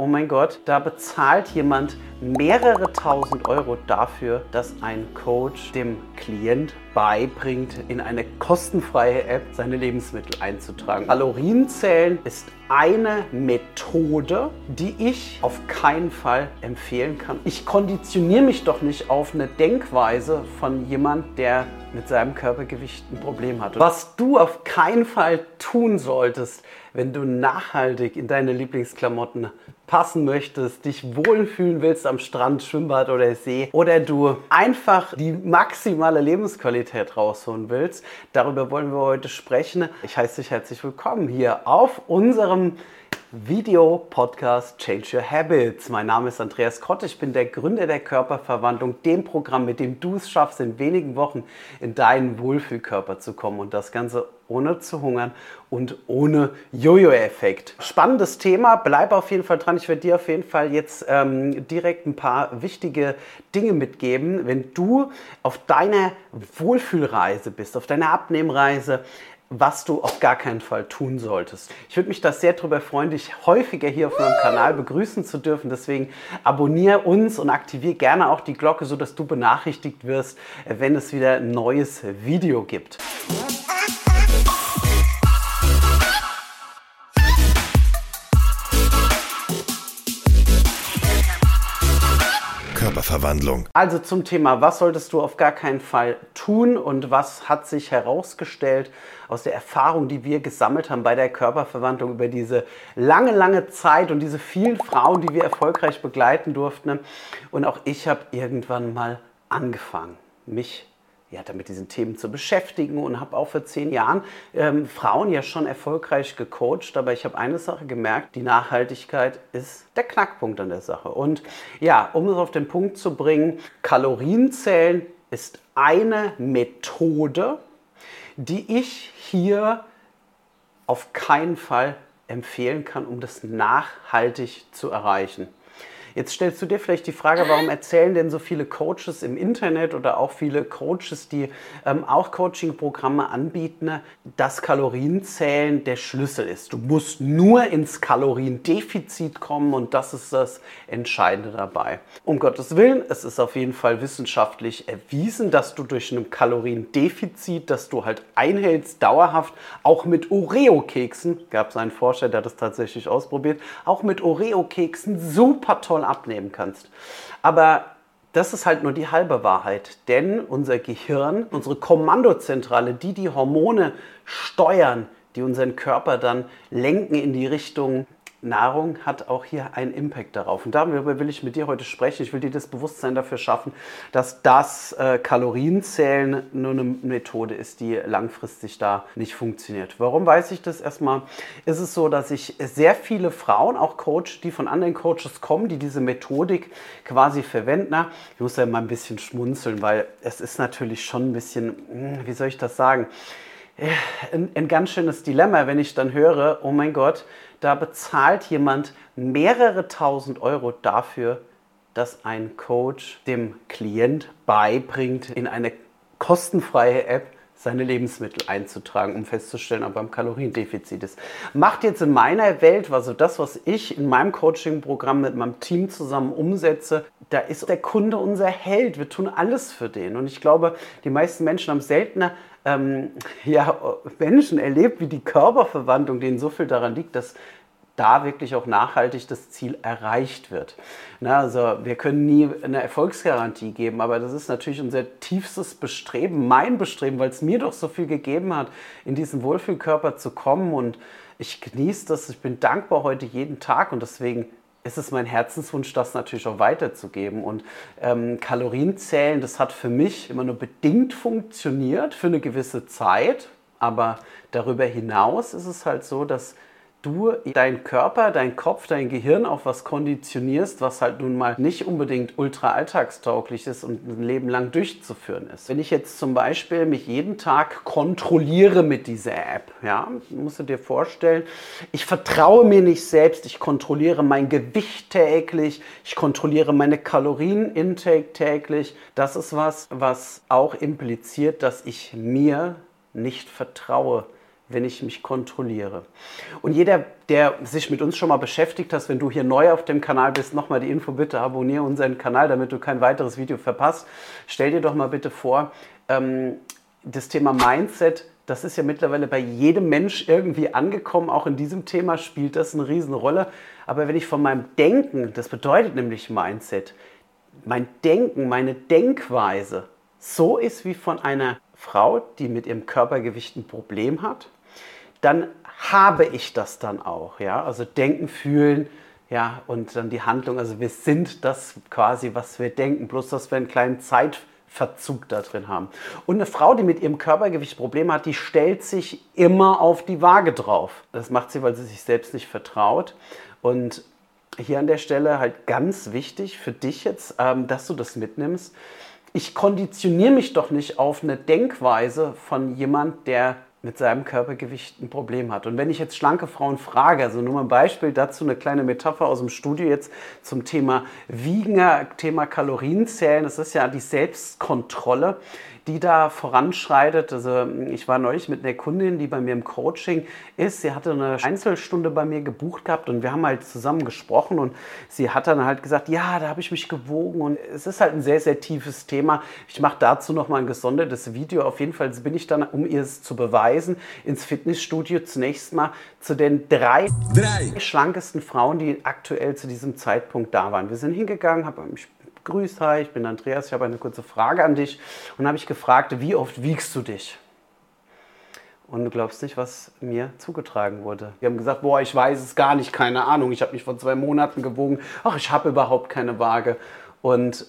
oh mein Gott, da bezahlt jemand mehrere tausend Euro dafür, dass ein Coach dem Klient beibringt, in eine kostenfreie App seine Lebensmittel einzutragen. Kalorienzählen ist eine Methode, die ich auf keinen Fall empfehlen kann. Ich konditioniere mich doch nicht auf eine Denkweise von jemand, der mit seinem Körpergewicht ein Problem hat. Was du auf keinen Fall tun solltest, wenn du nachhaltig in deine Lieblingsklamotten passen möchtest, dich wohlfühlen willst am Strand, Schwimmbad oder See oder du einfach die maximale Lebensqualität rausholen willst, darüber wollen wir heute sprechen. Ich heiße dich herzlich willkommen hier auf unserem Video-Podcast Change Your Habits. Mein Name ist Andreas Krott, ich bin der Gründer der Körperverwandlung, dem Programm, mit dem du es schaffst, in wenigen Wochen in deinen Wohlfühlkörper zu kommen und das Ganze ohne zu hungern und ohne Jojo-Effekt. Spannendes Thema, bleib auf jeden Fall dran. Ich werde dir auf jeden Fall jetzt ähm, direkt ein paar wichtige Dinge mitgeben, wenn du auf deiner Wohlfühlreise bist, auf deiner Abnehmreise was du auf gar keinen Fall tun solltest. Ich würde mich da sehr darüber freuen, dich häufiger hier auf meinem Kanal begrüßen zu dürfen. Deswegen abonniere uns und aktiviere gerne auch die Glocke, sodass du benachrichtigt wirst, wenn es wieder ein neues Video gibt. Körperverwandlung. Also zum Thema, was solltest du auf gar keinen Fall tun und was hat sich herausgestellt aus der Erfahrung, die wir gesammelt haben bei der Körperverwandlung über diese lange, lange Zeit und diese vielen Frauen, die wir erfolgreich begleiten durften. Und auch ich habe irgendwann mal angefangen, mich ja, damit diesen Themen zu beschäftigen und habe auch vor zehn Jahren ähm, Frauen ja schon erfolgreich gecoacht. Aber ich habe eine Sache gemerkt, die Nachhaltigkeit ist der Knackpunkt an der Sache. Und ja, um es auf den Punkt zu bringen, Kalorienzählen ist eine Methode, die ich hier auf keinen Fall empfehlen kann, um das nachhaltig zu erreichen. Jetzt stellst du dir vielleicht die Frage, warum erzählen denn so viele Coaches im Internet oder auch viele Coaches, die ähm, auch Coaching-Programme anbieten, dass Kalorienzählen der Schlüssel ist. Du musst nur ins Kaloriendefizit kommen und das ist das Entscheidende dabei. Um Gottes Willen, es ist auf jeden Fall wissenschaftlich erwiesen, dass du durch ein Kaloriendefizit, das du halt einhältst, dauerhaft, auch mit Oreo-Keksen, gab es einen Forscher, der das tatsächlich ausprobiert, auch mit Oreo-Keksen super toll abnehmen kannst. Aber das ist halt nur die halbe Wahrheit, denn unser Gehirn, unsere Kommandozentrale, die die Hormone steuern, die unseren Körper dann lenken in die Richtung Nahrung hat auch hier einen Impact darauf. Und darüber will ich mit dir heute sprechen. Ich will dir das Bewusstsein dafür schaffen, dass das äh, Kalorienzählen nur eine Methode ist, die langfristig da nicht funktioniert. Warum weiß ich das? Erstmal ist es so, dass ich sehr viele Frauen, auch Coach, die von anderen Coaches kommen, die diese Methodik quasi verwenden. Na, ich muss ja mal ein bisschen schmunzeln, weil es ist natürlich schon ein bisschen, hm, wie soll ich das sagen? Ein, ein ganz schönes Dilemma, wenn ich dann höre, oh mein Gott, da bezahlt jemand mehrere tausend Euro dafür, dass ein Coach dem Klient beibringt, in eine kostenfreie App seine Lebensmittel einzutragen, um festzustellen, ob er im Kaloriendefizit ist. Macht jetzt in meiner Welt, also das, was ich in meinem Coaching-Programm mit meinem Team zusammen umsetze, da ist der Kunde unser Held. Wir tun alles für den. Und ich glaube, die meisten Menschen haben seltener ähm, ja, Menschen erlebt, wie die Körperverwandlung, denen so viel daran liegt, dass da wirklich auch nachhaltig das Ziel erreicht wird. Na, also wir können nie eine Erfolgsgarantie geben, aber das ist natürlich unser tiefstes Bestreben, mein Bestreben, weil es mir doch so viel gegeben hat, in diesen Wohlfühlkörper zu kommen und ich genieße das, ich bin dankbar heute jeden Tag und deswegen ist es mein Herzenswunsch, das natürlich auch weiterzugeben. Und ähm, Kalorienzählen, das hat für mich immer nur bedingt funktioniert für eine gewisse Zeit. Aber darüber hinaus ist es halt so, dass du deinen Körper, dein Kopf, dein Gehirn auf was konditionierst, was halt nun mal nicht unbedingt ultra alltagstauglich ist und ein Leben lang durchzuführen ist. Wenn ich jetzt zum Beispiel mich jeden Tag kontrolliere mit dieser App, ja, musst du dir vorstellen, ich vertraue mir nicht selbst, ich kontrolliere mein Gewicht täglich, ich kontrolliere meine Kalorienintake täglich. Das ist was, was auch impliziert, dass ich mir nicht vertraue wenn ich mich kontrolliere. Und jeder, der sich mit uns schon mal beschäftigt hat, wenn du hier neu auf dem Kanal bist, nochmal die Info, bitte abonniere unseren Kanal, damit du kein weiteres Video verpasst. Stell dir doch mal bitte vor, ähm, das Thema Mindset, das ist ja mittlerweile bei jedem Mensch irgendwie angekommen. Auch in diesem Thema spielt das eine Riesenrolle. Aber wenn ich von meinem Denken, das bedeutet nämlich Mindset, mein Denken, meine Denkweise so ist wie von einer Frau, die mit ihrem Körpergewicht ein Problem hat, dann habe ich das dann auch. Ja? Also denken, fühlen, ja, und dann die Handlung. Also wir sind das quasi, was wir denken, bloß dass wir einen kleinen Zeitverzug da drin haben. Und eine Frau, die mit ihrem Körpergewicht Probleme hat, die stellt sich immer auf die Waage drauf. Das macht sie, weil sie sich selbst nicht vertraut. Und hier an der Stelle halt ganz wichtig für dich jetzt, ähm, dass du das mitnimmst. Ich konditioniere mich doch nicht auf eine Denkweise von jemand, der mit seinem Körpergewicht ein Problem hat. Und wenn ich jetzt schlanke Frauen frage, also nur mal ein Beispiel dazu, eine kleine Metapher aus dem Studio jetzt zum Thema Wiegen, Thema Kalorienzählen, das ist ja die Selbstkontrolle die da voranschreitet. Also ich war neulich mit einer Kundin, die bei mir im Coaching ist. Sie hatte eine Einzelstunde bei mir gebucht gehabt und wir haben halt zusammen gesprochen und sie hat dann halt gesagt, ja, da habe ich mich gewogen und es ist halt ein sehr, sehr tiefes Thema. Ich mache dazu nochmal ein gesondertes Video. Auf jeden Fall bin ich dann, um ihr es zu beweisen, ins Fitnessstudio zunächst mal zu den drei, drei. schlankesten Frauen, die aktuell zu diesem Zeitpunkt da waren. Wir sind hingegangen, habe mich Grüß, hi, ich bin Andreas, ich habe eine kurze Frage an dich. Und habe ich gefragt, wie oft wiegst du dich? Und du glaubst nicht, was mir zugetragen wurde. Wir haben gesagt, boah, ich weiß es gar nicht, keine Ahnung. Ich habe mich vor zwei Monaten gewogen. Ach, ich habe überhaupt keine Waage. Und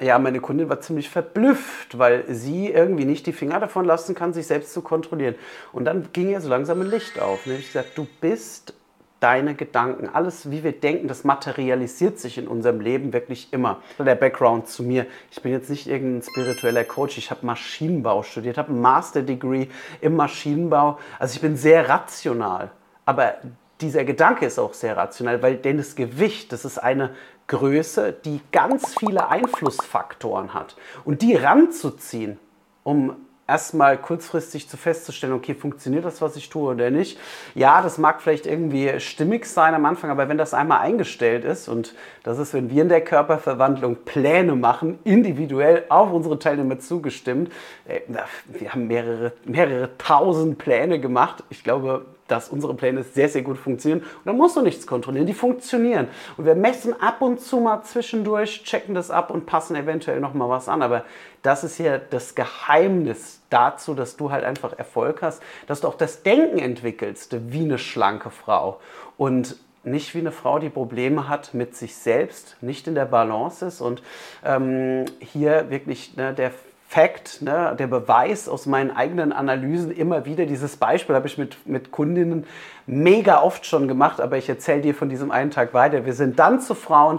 ja, meine Kundin war ziemlich verblüfft, weil sie irgendwie nicht die Finger davon lassen kann, sich selbst zu kontrollieren. Und dann ging ihr so langsam ein Licht auf. Und ich gesagt, du bist deine Gedanken. Alles, wie wir denken, das materialisiert sich in unserem Leben wirklich immer. Der Background zu mir. Ich bin jetzt nicht irgendein spiritueller Coach. Ich habe Maschinenbau studiert, habe ein Master Degree im Maschinenbau. Also ich bin sehr rational. Aber dieser Gedanke ist auch sehr rational, weil denn das Gewicht, das ist eine Größe, die ganz viele Einflussfaktoren hat. Und die ranzuziehen, um erstmal kurzfristig zu festzustellen, okay, funktioniert das, was ich tue oder nicht. Ja, das mag vielleicht irgendwie stimmig sein am Anfang, aber wenn das einmal eingestellt ist, und das ist, wenn wir in der Körperverwandlung Pläne machen, individuell auf unsere Teilnehmer zugestimmt, äh, wir haben mehrere, mehrere tausend Pläne gemacht. Ich glaube, dass unsere Pläne sehr, sehr gut funktionieren. Und da musst du nichts kontrollieren, die funktionieren. Und wir messen ab und zu mal zwischendurch, checken das ab und passen eventuell nochmal was an. Aber das ist ja das Geheimnis dazu, dass du halt einfach Erfolg hast, dass du auch das Denken entwickelst wie eine schlanke Frau. Und nicht wie eine Frau, die Probleme hat mit sich selbst, nicht in der Balance ist und ähm, hier wirklich ne, der Fact, ne, der Beweis aus meinen eigenen Analysen immer wieder. Dieses Beispiel habe ich mit, mit Kundinnen mega oft schon gemacht, aber ich erzähle dir von diesem einen Tag weiter. Wir sind dann zu Frauen,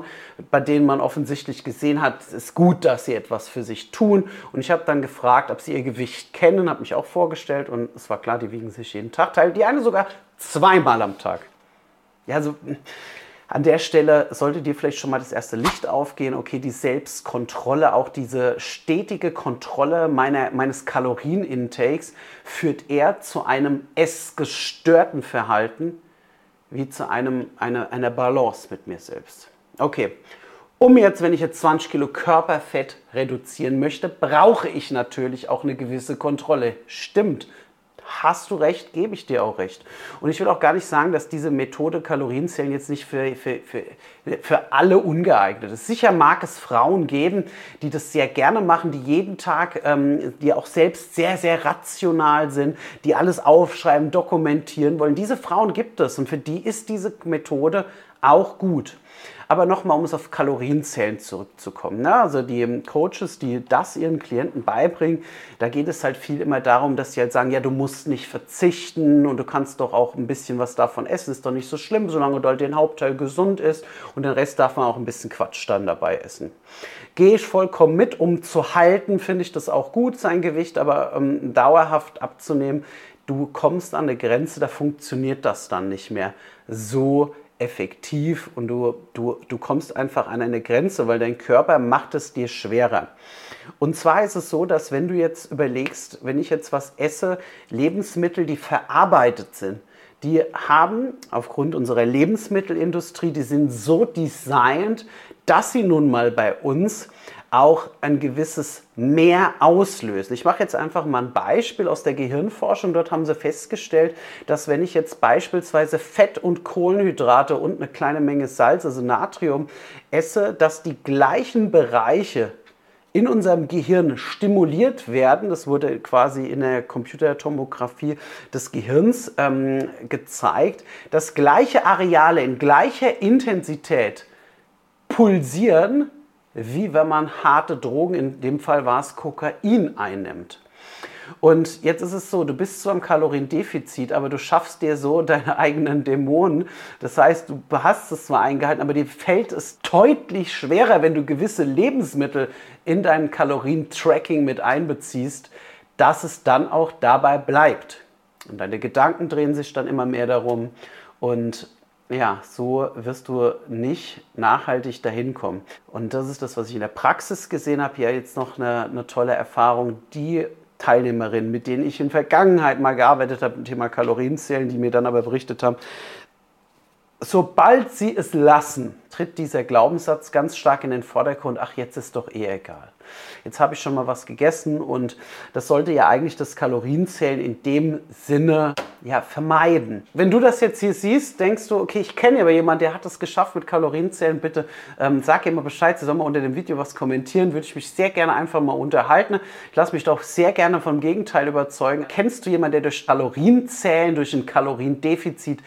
bei denen man offensichtlich gesehen hat, es ist gut, dass sie etwas für sich tun. Und ich habe dann gefragt, ob sie ihr Gewicht kennen, habe mich auch vorgestellt und es war klar, die wiegen sich jeden Tag. Die eine sogar zweimal am Tag. Ja, also an der Stelle sollte dir vielleicht schon mal das erste Licht aufgehen. Okay, die Selbstkontrolle, auch diese stetige Kontrolle meiner, meines Kalorienintakes führt eher zu einem essgestörten Verhalten wie zu einem, eine, einer Balance mit mir selbst. Okay, um jetzt, wenn ich jetzt 20 Kilo Körperfett reduzieren möchte, brauche ich natürlich auch eine gewisse Kontrolle. Stimmt, hast du recht, gebe ich dir auch recht. Und ich will auch gar nicht sagen, dass diese Methode Kalorienzählen jetzt nicht für, für, für, für alle ungeeignet ist. Sicher mag es Frauen geben, die das sehr gerne machen, die jeden Tag, ähm, die auch selbst sehr, sehr rational sind, die alles aufschreiben, dokumentieren wollen. Diese Frauen gibt es und für die ist diese Methode auch gut. Aber nochmal, um es auf Kalorienzellen zurückzukommen. Ne? Also die Coaches, die das ihren Klienten beibringen, da geht es halt viel immer darum, dass sie halt sagen, ja, du musst nicht verzichten und du kannst doch auch ein bisschen was davon essen, ist doch nicht so schlimm, solange dort den Hauptteil gesund ist und den Rest darf man auch ein bisschen Quatsch dann dabei essen. Gehe ich vollkommen mit, um zu halten, finde ich das auch gut, sein Gewicht, aber ähm, dauerhaft abzunehmen, du kommst an eine Grenze, da funktioniert das dann nicht mehr so effektiv und du, du, du kommst einfach an eine Grenze, weil dein Körper macht es dir schwerer. Und zwar ist es so, dass wenn du jetzt überlegst, wenn ich jetzt was esse, Lebensmittel, die verarbeitet sind, die haben aufgrund unserer Lebensmittelindustrie, die sind so designt, dass sie nun mal bei uns auch ein gewisses Mehr auslösen. Ich mache jetzt einfach mal ein Beispiel aus der Gehirnforschung. Dort haben sie festgestellt, dass wenn ich jetzt beispielsweise Fett und Kohlenhydrate und eine kleine Menge Salz, also Natrium, esse, dass die gleichen Bereiche in unserem Gehirn stimuliert werden. Das wurde quasi in der Computertomographie des Gehirns ähm, gezeigt, dass gleiche Areale in gleicher Intensität pulsieren, wie wenn man harte Drogen, in dem Fall war es Kokain, einnimmt. Und jetzt ist es so, du bist zwar im Kaloriendefizit, aber du schaffst dir so deine eigenen Dämonen. Das heißt, du hast es zwar eingehalten, aber dir fällt es deutlich schwerer, wenn du gewisse Lebensmittel in dein Kalorientracking mit einbeziehst, dass es dann auch dabei bleibt. Und deine Gedanken drehen sich dann immer mehr darum. Und ja, so wirst du nicht nachhaltig dahin kommen. Und das ist das, was ich in der Praxis gesehen habe. Hier jetzt noch eine, eine tolle Erfahrung, die Teilnehmerinnen, mit denen ich in Vergangenheit mal gearbeitet habe, im Thema Kalorienzählen, die mir dann aber berichtet haben, sobald sie es lassen, tritt dieser Glaubenssatz ganz stark in den Vordergrund, ach, jetzt ist doch eh egal. Jetzt habe ich schon mal was gegessen und das sollte ja eigentlich das Kalorienzählen in dem Sinne ja, vermeiden. Wenn du das jetzt hier siehst, denkst du, okay, ich kenne aber jemanden, der hat es geschafft mit Kalorienzählen. Bitte ähm, sag ihm mal Bescheid, sie soll mal unter dem Video was kommentieren. Würde ich mich sehr gerne einfach mal unterhalten. Ich lasse mich doch sehr gerne vom Gegenteil überzeugen. Kennst du jemanden, der durch Kalorienzählen, durch ein Kaloriendefizit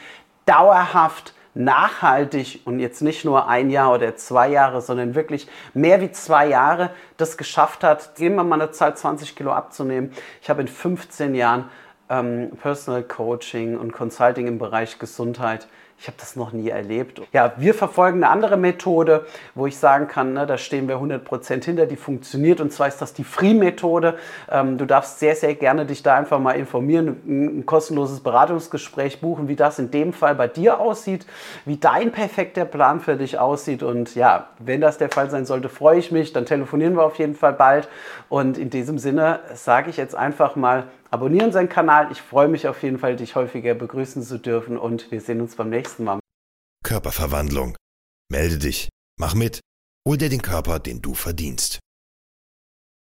dauerhaft nachhaltig und jetzt nicht nur ein Jahr oder zwei Jahre, sondern wirklich mehr wie zwei Jahre das geschafft hat, wir mal eine Zeit 20 Kilo abzunehmen. Ich habe in 15 Jahren ähm, Personal Coaching und Consulting im Bereich Gesundheit ich habe das noch nie erlebt. Ja, wir verfolgen eine andere Methode, wo ich sagen kann, ne, da stehen wir 100% hinter, die funktioniert. Und zwar ist das die Free-Methode. Ähm, du darfst sehr, sehr gerne dich da einfach mal informieren, ein, ein kostenloses Beratungsgespräch buchen, wie das in dem Fall bei dir aussieht, wie dein perfekter Plan für dich aussieht. Und ja, wenn das der Fall sein sollte, freue ich mich. Dann telefonieren wir auf jeden Fall bald. Und in diesem Sinne sage ich jetzt einfach mal, abonnieren seinen Kanal. Ich freue mich auf jeden Fall, dich häufiger begrüßen zu dürfen und wir sehen uns beim nächsten Mal. Körperverwandlung. Melde dich, mach mit, hol dir den Körper, den du verdienst.